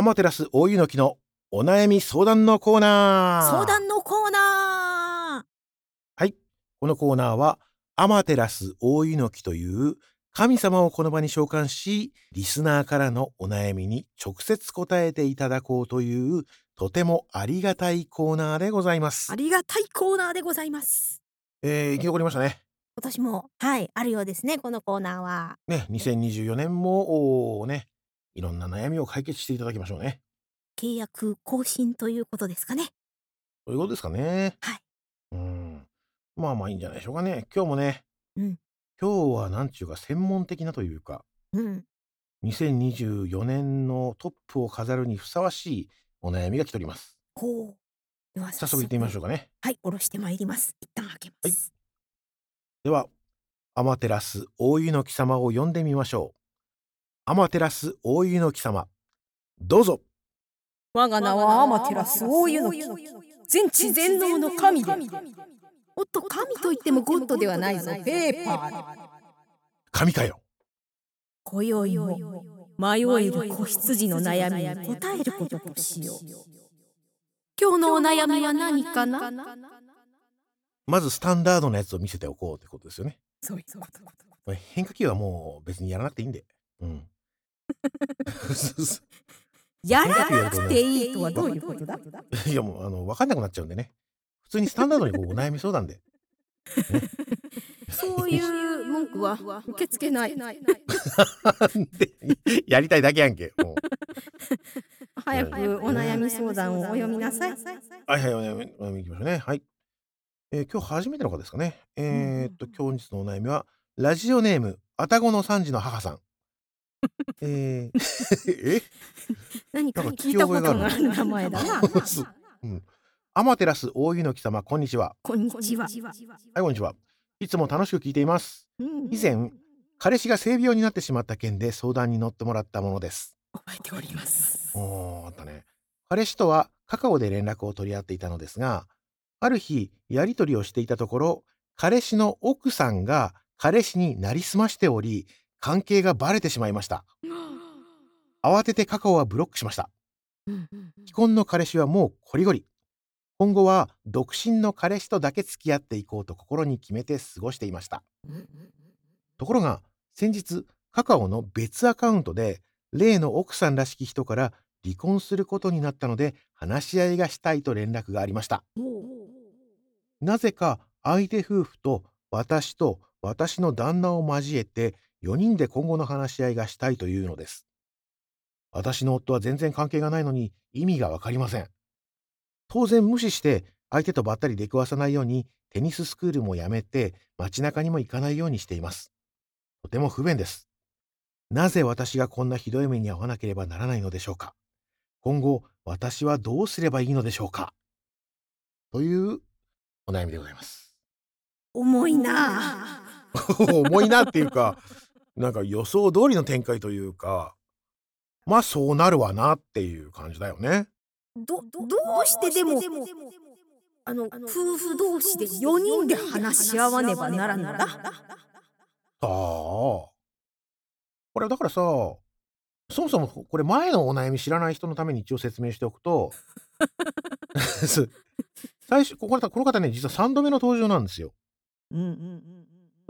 アマテラス大湯の木のお悩み相談のコーナー。相談のコーナはい。このコーナーはアマテラス大湯の木という神様をこの場に召喚しリスナーからのお悩みに直接答えていただこうというとてもありがたいコーナーでございます。ーありがたいコーナーでございます。えー、生き残りましたね。今年もはいあるようですねこのコーナーは。ね2024年もおーねいろんな悩みを解決していただきましょうね。契約更新ということですかね。そういうことですかね。はい。うん。まあまあいいんじゃないでしょうかね。今日もねうん。今日はなんちゅうか専門的なというかうん。2024年のトップを飾るにふさわしいお悩みが来ております。ほう。では早速。行ってみましょうかね。はい下ろしてまいります。一旦開けます、ではアマテラス大湯の貴様を呼んでみましょうアマテラス大湯の貴様。どうぞ。我が名はアマテラス大湯の木全知全能の神で。おっと神といってもゴッドではないぞ。ペーパー神かよ。今宵も迷える子羊の悩みに答えることとしよう。今日のお悩みは何かな？まずスタンダードなやつを見せておこうってことですよね。そういうこと。変化球はもう別にやらなくていいんでうん。やらなくていいとはどういうことだ？いやもうあの分かんなくなっちゃうんでね。普通にスタンダードにこうお悩み相談で。そういう文句は受け付けない。でやりたいだけやんけもう。早くお悩み相談をお読みなさい。はいはいお悩みお悩みいきましょうね。はい、えー今日初めての方ですかね。えーっと今日のお悩みはラジオネームあたごの三児の母さんえー、え？何か聞いたことがある名前だな。すう。ん。アマテラス大湯の貴様こんにちは。こんにちは。はいこんにちは。いつも楽しく聞いています。うん。以前彼氏が性病になってしまった件で相談に乗ってもらったものです。覚えております。おーあったね。彼氏とはカカオで連絡を取り合っていたのですがある日やり取りをしていたところ彼氏の奥さんが彼氏になりすましており関係がバレてしまいました。慌ててカカオはブロックしました。既婚の彼氏はもうこりごり。今後は独身の彼氏とだけ付き合っていこうと心に決めて過ごしていました。ところが先日カカオの別アカウントで例の奥さんらしき人から離婚することになったので話し合いがしたいと連絡がありました。なぜか相手夫婦と私と私の旦那を交えて4人で今後の話し合いがしたいというのです。私の夫は全然関係がないのに意味がわかりません。当然無視して相手とばったり出くわさないようにテニススクールもやめて街中にも行かないようにしています。とても不便です。なぜ私がこんなひどい目に遭わなければならないのでしょうか。今後私はどうすればいいのでしょうか。というお悩みでございます。重いな 重いなっていうかなんか予想通りの展開というかまあそうなるわなっていう感じだよね。どどうしてでもあの夫婦同士で4人で話し合わねばならんのだ。さあ。これだからさそもそもこれ前のお悩み知らない人のために一応説明しておくとす 最初こここの方ね実は3度目の登場なんですよ。うんうん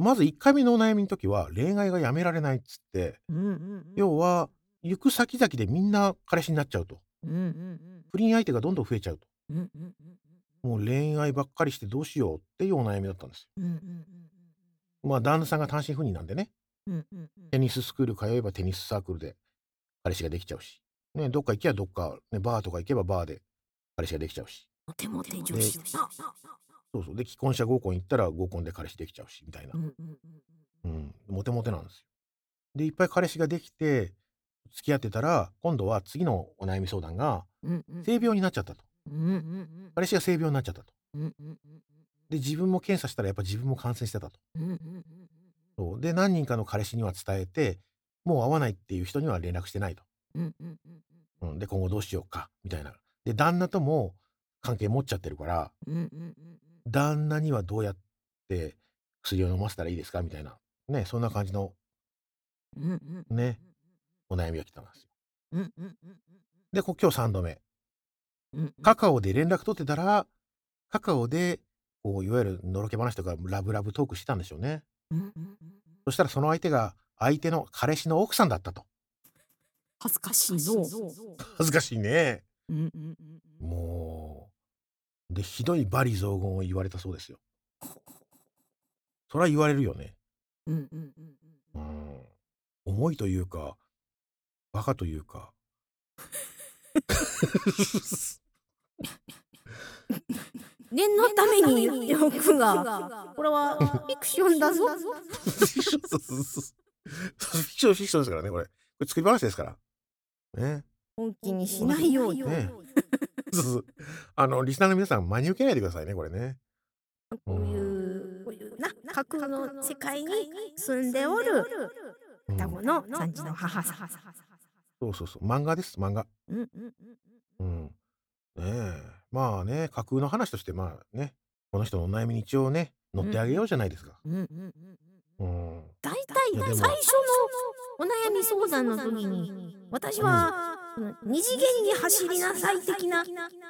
まず1回目のお悩みの時は恋愛がやめられないっつって要は行く先々でみんな彼氏になっちゃうと。不倫相手がどんどん増えちゃうと。もう恋愛ばっかりしてどうしようっていうお悩みだったんですまあ旦那さんが単身赴任なんでね。テニススクール通えばテニスサークルで彼氏ができちゃうし、ね、どっか行けばどっか、ね、バーとか行けばバーで彼氏ができちゃうし。モテモテ女子そうそう。で既婚者合コン行ったら合コンで彼氏できちゃうしみたいな。う、んうんうんうん、モテモテなんですよ。でいっぱい彼氏ができて付き合ってたら今度は次のお悩み相談が性病になっちゃったと。うんうんうん彼氏が性病になっちゃったと。うんうんうんで自分も検査したらやっぱ自分も感染してたと。うんうんうんそう。で何人かの彼氏には伝えてもう会わないっていう人には連絡してないと、うんうんうん。うん、で今後どうしようかみたいな。で旦那とも関係持っちゃってるからうんうんうん旦那にはどうやって薬を飲ませたらいいですか？みたいなねそんな感じのねお悩みが来たんですよで、こ今日3度目。うんカカオで連絡取ってたら、カカオで、こう、いわゆるのろけ話とかラブラブトークしてたんでしょうね。うんそしたらその相手が、相手の彼氏の奥さんだったと。恥ずかしいの。恥ずかしいね。もう。で、ひどい罵詈雑言を言われたそうですよ。それは言われるよね。うんうんうんうん。重いというか、バカというか。念のために言っておくが、これはフィクションだぞ。フィクションフィクションですからね、これ。これ作り話ですから。ね。本気にしないように。ねそうそうあの、リスナーの皆さん、真に受けないでくださいね、これね。こういう、こういうな、架空の世界に住んでおるうん双子の産地の母さん。そうそうそう。漫画です、漫画。うんうんうんうん。ねえ。まあね、架空の話として、まあね、この人のお悩みに一応ね、乗ってあげようじゃないですか。うんうんうんうんうん。大体最初のお悩み相談の時に私は二次元に走りなさい的な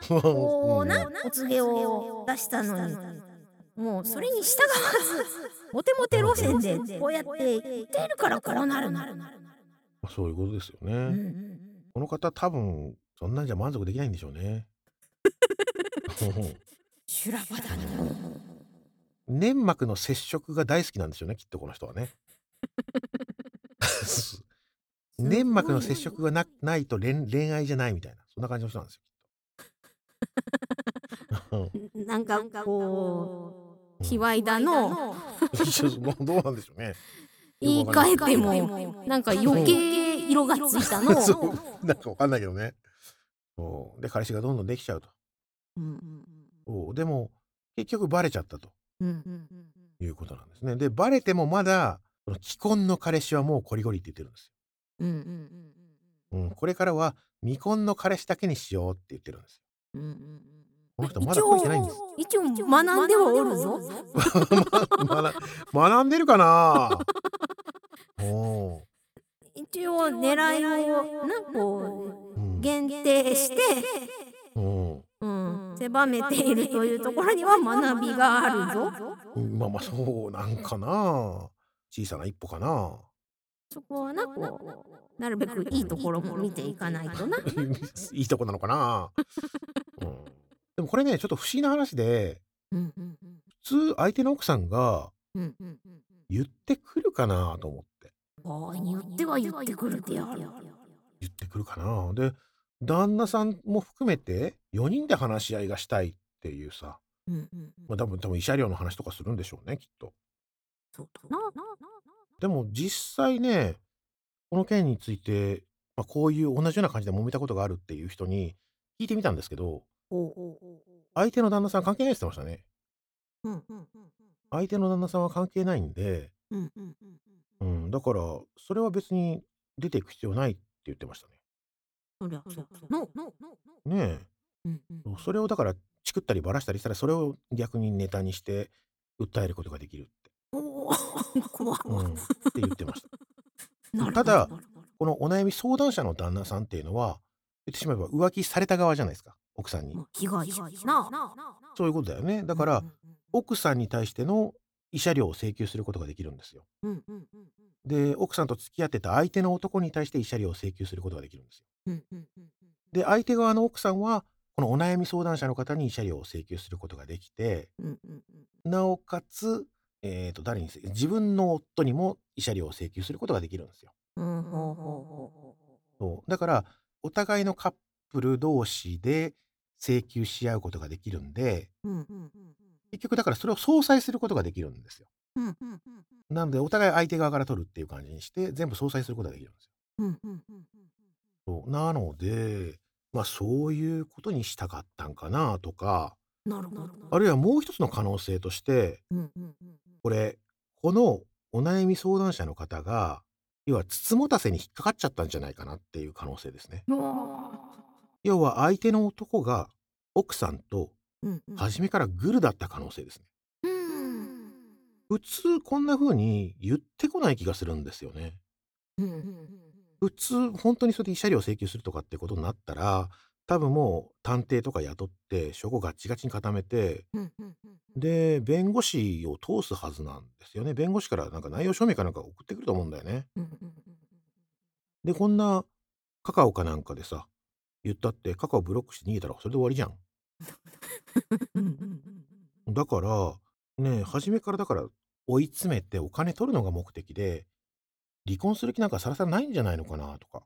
こうなお告げを出したのにもうそれに従わず モテモテ路線でこうやって言ってるからこうなるなるなるそういうことですよね。この方多分、そんなんじゃ満足できないんでしょうね。修羅場だの 粘膜の接触が大好きなんでしょうね、きっとこの人はね。粘膜の接触がなないと恋恋愛じゃないみたいな、そんな感じの人なんですよ。なんかこう卑猥だの。うん。どうなんでしょうね。言い換えてもなんか余計色がついたの。そう。なんかわかんないけどね。そう。で、彼氏がどんどんできちゃうと。うん。でも、結局バレちゃったと。うん。うん。いうことなんですね。で、バレてもまだ、その既婚の彼氏はもうコリゴリって言ってるんですうんうんよ。うん、これからは未婚の彼氏だけにしようって言ってるんですよ。うんうんこの人まだ恋してないんです。一応学んではおるぞ。ま学んでるかな？おー一応狙いをなこうんう限定して、うんうん、狭めているというところには学びがあるぞ。うんまあまあそうなんかな小さな一歩かな。そこはなこうなるべくいいところも見ていかないとな。いいとこなのかな、うん、でもこれねちょっと不思議な話でうんうん普通相手の奥さんが言ってくるかなと思って。場合によっては言ってくるである。言ってくるかな。で旦那さんも含めて4人で話し合いがしたいっていうさ、うんうんうん。まあ、多分多分慰謝料の話とかするんでしょうねきっと。でも実際ねこの件について、まあ、こういう同じような感じで揉めたことがあるっていう人に聞いてみたんですけど相手の旦那さん関係ないって言ってましたね。相手の旦那さんは関係ないんで、うんだからそれは別に出ていく必要ないって言ってましたね。ねえ。それをだからチクったりバラしたりしたらそれを逆にネタにして訴えることができるっ怖 うん、って言ってました。ただこのお悩み相談者の旦那さんっていうのは言ってしまえば浮気された側じゃないですか奥さんに。まあ被害者。そういうことだよね。だから、うん奥さんに対しての慰謝料を請求することができるんですよ。うんうんうんうん。で奥さんと付き合ってた相手の男に対して慰謝料を請求することができるんですよ。うんうんうん。で相手側の奥さんはこのお悩み相談者の方に慰謝料を請求することができてうんうんうん。なおかつ、えー、と誰にせ自分の夫にも慰謝料を請求することができるんですよ。うんほうほうほうほそう。だからお互いのカップル同士で請求し合うことができるんで結局だからそれを相殺することができるんですよ。うんうんうんなのでお互い相手側から取るっていう感じにして全部相殺することができるんですよ。うんうんうんうん。そう。なのでまあそういうことにしたかったんかなとかなるほど。あるいはもう一つの可能性としてうんうんうんこれこのお悩み相談者の方が要はつつもたせに引っかかっちゃったんじゃないかなっていう可能性ですね。要は相手の男が奥さんとーうんうん初めからグルだった可能性ですね。うん普通こんな風に言ってこない気がするんですよね。普通、本当にそれで慰謝料請求するとかってことになったら、多分もう探偵とか雇って証拠ガッチガチに固めて、うんうんうんで、弁護士を通すはずなんですよね。弁護士からなんか内容証明かなんか送ってくると思うんだよね。うんうんで、こんなカカオかなんかでさ、言ったってカカオブロックして逃げたらそれで終わりじゃん。うんうんうんだから、ねえ、初めからだから追い詰めてお金取るのが目的で、離婚する気なんかさらさらないんじゃないのかなとか、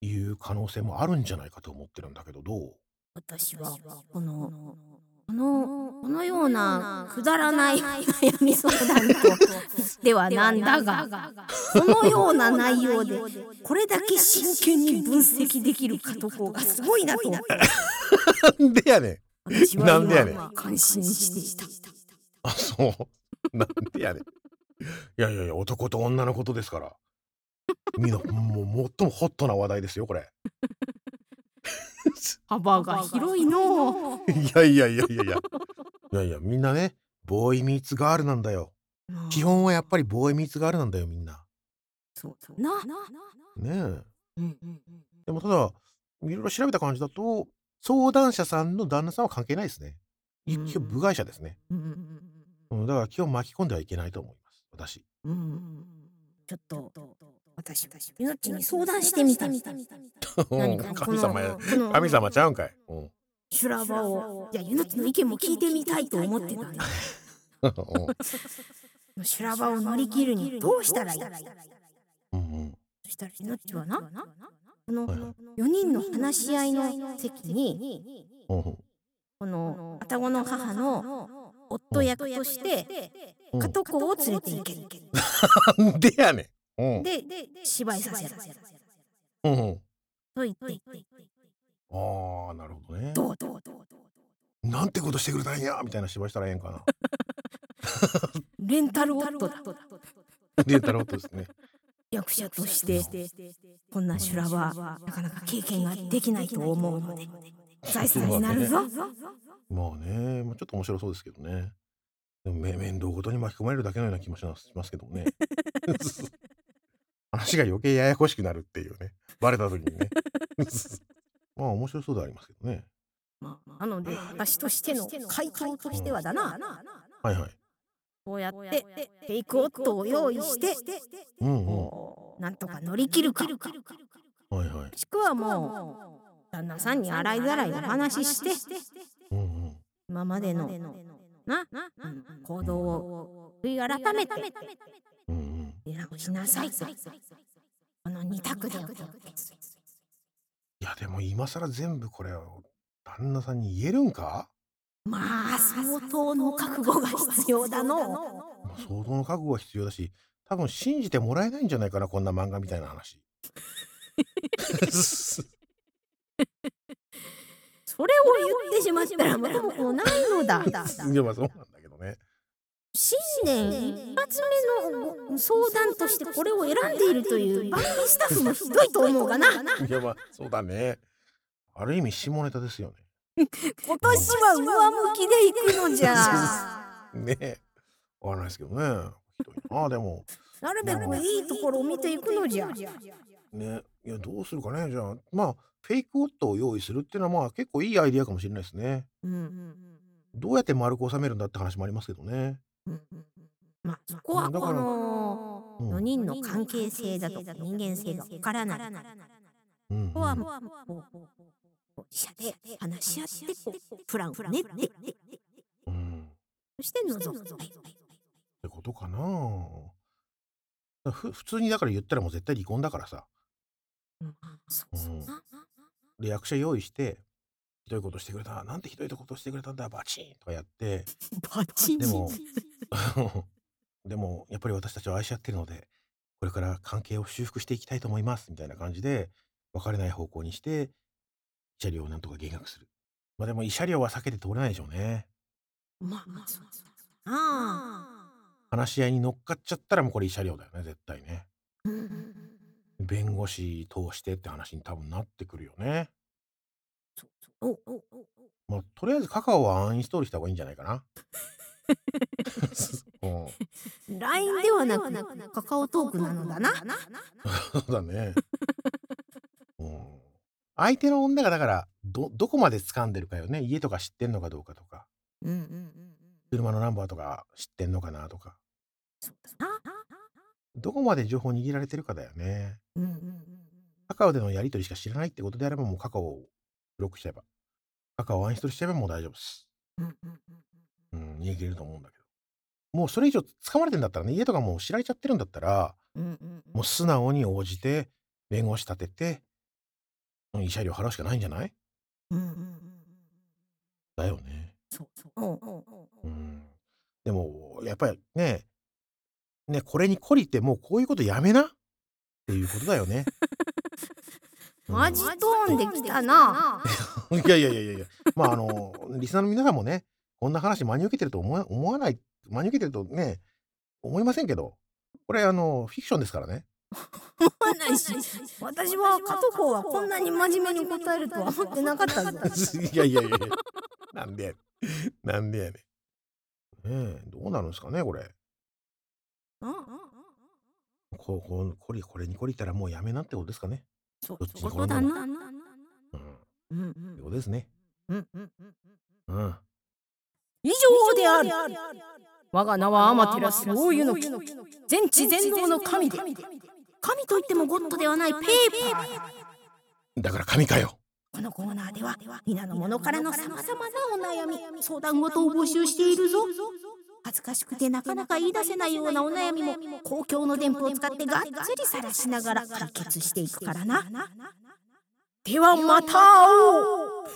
いう可能性もあるんじゃないかと思ってるんだけど、どう？私はこのこのこのようなくだらない悩み相談とではなんだがこのような内容でこれだけ真剣に分析できる加藤がすごいなとなんでやねん。なんでやねん今感心していた。あ、そう。なんでやねん。いやいやいや、男と女のことですから。みんな、もう最もホットな話題ですよ、これ。幅が広いのう。いやいやいやいやいや。いやいや、みんなね、ボーイミーツガールなんだよ。基本はやっぱりボーイミーツガールなんだよ、みんな。そうな。ねえ。うんうんうんでもただ、いろいろ調べた感じだと、相談者さんの旦那さんは関係ないですね。いうん基本部外者ですね。うんうんうん、だから基本巻き込んではいけないと思います。私。うんうんちょっと私命に相談してみた神様や。神様ちゃうんかい。うん。修羅場をいやゆの意見も聞いてみたいと思ってたんだうん 修羅場を乗り切るにどうしたらいいうんうん。そしたらゆのちはなこのはいはい4人の話し合いの席にうんうんこの双子の母の夫役としてうん加藤子を連れて行ける なんでやねん。うん。で芝居させるうんうん。と言ってああ、なるほどね。どうどうどうどうなんてことしてくれたんやみたいな芝居したらええんかな。レンタル夫だレンタル夫ですね。役者としてこんな修羅場なかなか経験ができないと思うので財産になるぞまあね、まあ、ちょっと面白そうですけどね。でもめ面倒ごとに巻き込まれるだけのような気もしますしますけどね。話が余計ややこしくなるっていうね。バレた時にね。まあ面白そうではありますけどね。まあなので私としての回答としてはだなはいはい。こうやってフェイク夫を用意してうんうん。なんとか乗り切るかもはいはい。しくはもう旦那さんに洗いざらいお話ししてうんうん。今までのなうん行動を悔い改めてうんうん。出直しなさいとこの二択でいやでも今更全部これを旦那さんに言えるんか？まあ相当の覚悟が必要だの相当の覚悟が必要だし、多分信じてもらえないんじゃないかな、こんな漫画みたいな話。それを言ってしまったら元も子もないのだ いやまあそうなんだ。新年一発目のご相談としてこれを選んでいるという番組スタッフもひどいと思うがないやまあそうだね。ある意味下ネタですよ今年は上向きでいくのじゃね。ねえ。わからないですけどね。ひどいな。でも、なるべくいいところを見ていくのじゃね。いや、どうするかね。じゃあ、まあ、フェイクオットを用意するっていうのはまあ結構いいアイディアかもしれないですね。うんどうやって丸く収めるんだって話もありますけどね。まあそこはこのうん4人の関係性だとか人間性がわからない。ここはもうこうこう自社で話し合ってこうプランを練ってうん。そして臨むはいってことかなふ普通にだから言ったらもう絶対離婚だからさうんそうそうなで役者用意してひどいことしてくれたなんてひどいことしてくれたんだバチンとかやってバチンでも でもやっぱり私たちは愛し合ってるのでこれから関係を修復していきたいと思いますみたいな感じで別れない方向にして慰謝料をなんとか減額する。まあでも慰謝料は避けて通れないでしょうね。まあまあそう話し合いに乗っかっちゃったらもうこれ慰謝料だよね絶対ね。あうん。弁護士通してって話に多分なってくるよね。おおおまあ、とりあえずカカオはアンインストールした方がいいんじゃないかな。うん、LINE ではなくカカオトークなのだな。そうだね。相手の女がだからどどこまで掴んでるかよね。家とか知ってんのかどうかとか。うんうんうんうん。車のナンバーとか知ってんのかなとか。どこまで情報握られてるかだよね。うんうんうんカカオでのやり取りしか知らないってことであればもうカカオをブロックしちゃえば。カカオをアンインストールしちゃえばもう大丈夫です。うんうんうん。うん逃げ切れると思うんだけどもうそれ以上掴まれてんだったらね家とかもう知られちゃってるんだったらうんうんうん。もう素直に応じて弁護士立ててうん慰謝料払うしかないんじゃない？うんうんうんうんだよね。そうそう。うんうんうんうん。でもやっぱりねねこれに懲りてもうこういうことやめな？っていうことだよね。マジトーンできたな。いやいやいやいや。まああのリスナーの皆さんもねこんな話真に受けてると思わ思わない真に受けてるとね思いませんけどこれあのフィクションですからね。思わないし、私は加藤公はこんなに真面目に答えるとは思ってなかったぞ。いやいやいやいやなんでやねんなんでやねん。ねえどうなるんですかねこれ。こうこうこれこれに懲りたらもうやめなってことですかね。そうどっちにそう転んだな。うんうんってことですね。うんうんうんうん。以上である。我が名はアマテラス大湯の木。全知全能の神で。神といってもゴッドではないペーパー。だから神かよ。このコーナーでは皆の者からのさまざまなお悩み相談事を募集しているぞ恥ずかしくてなかなか言い出せないようなお悩みも公共の電波を使ってがっつり晒しながら解決していくからなではまた会おう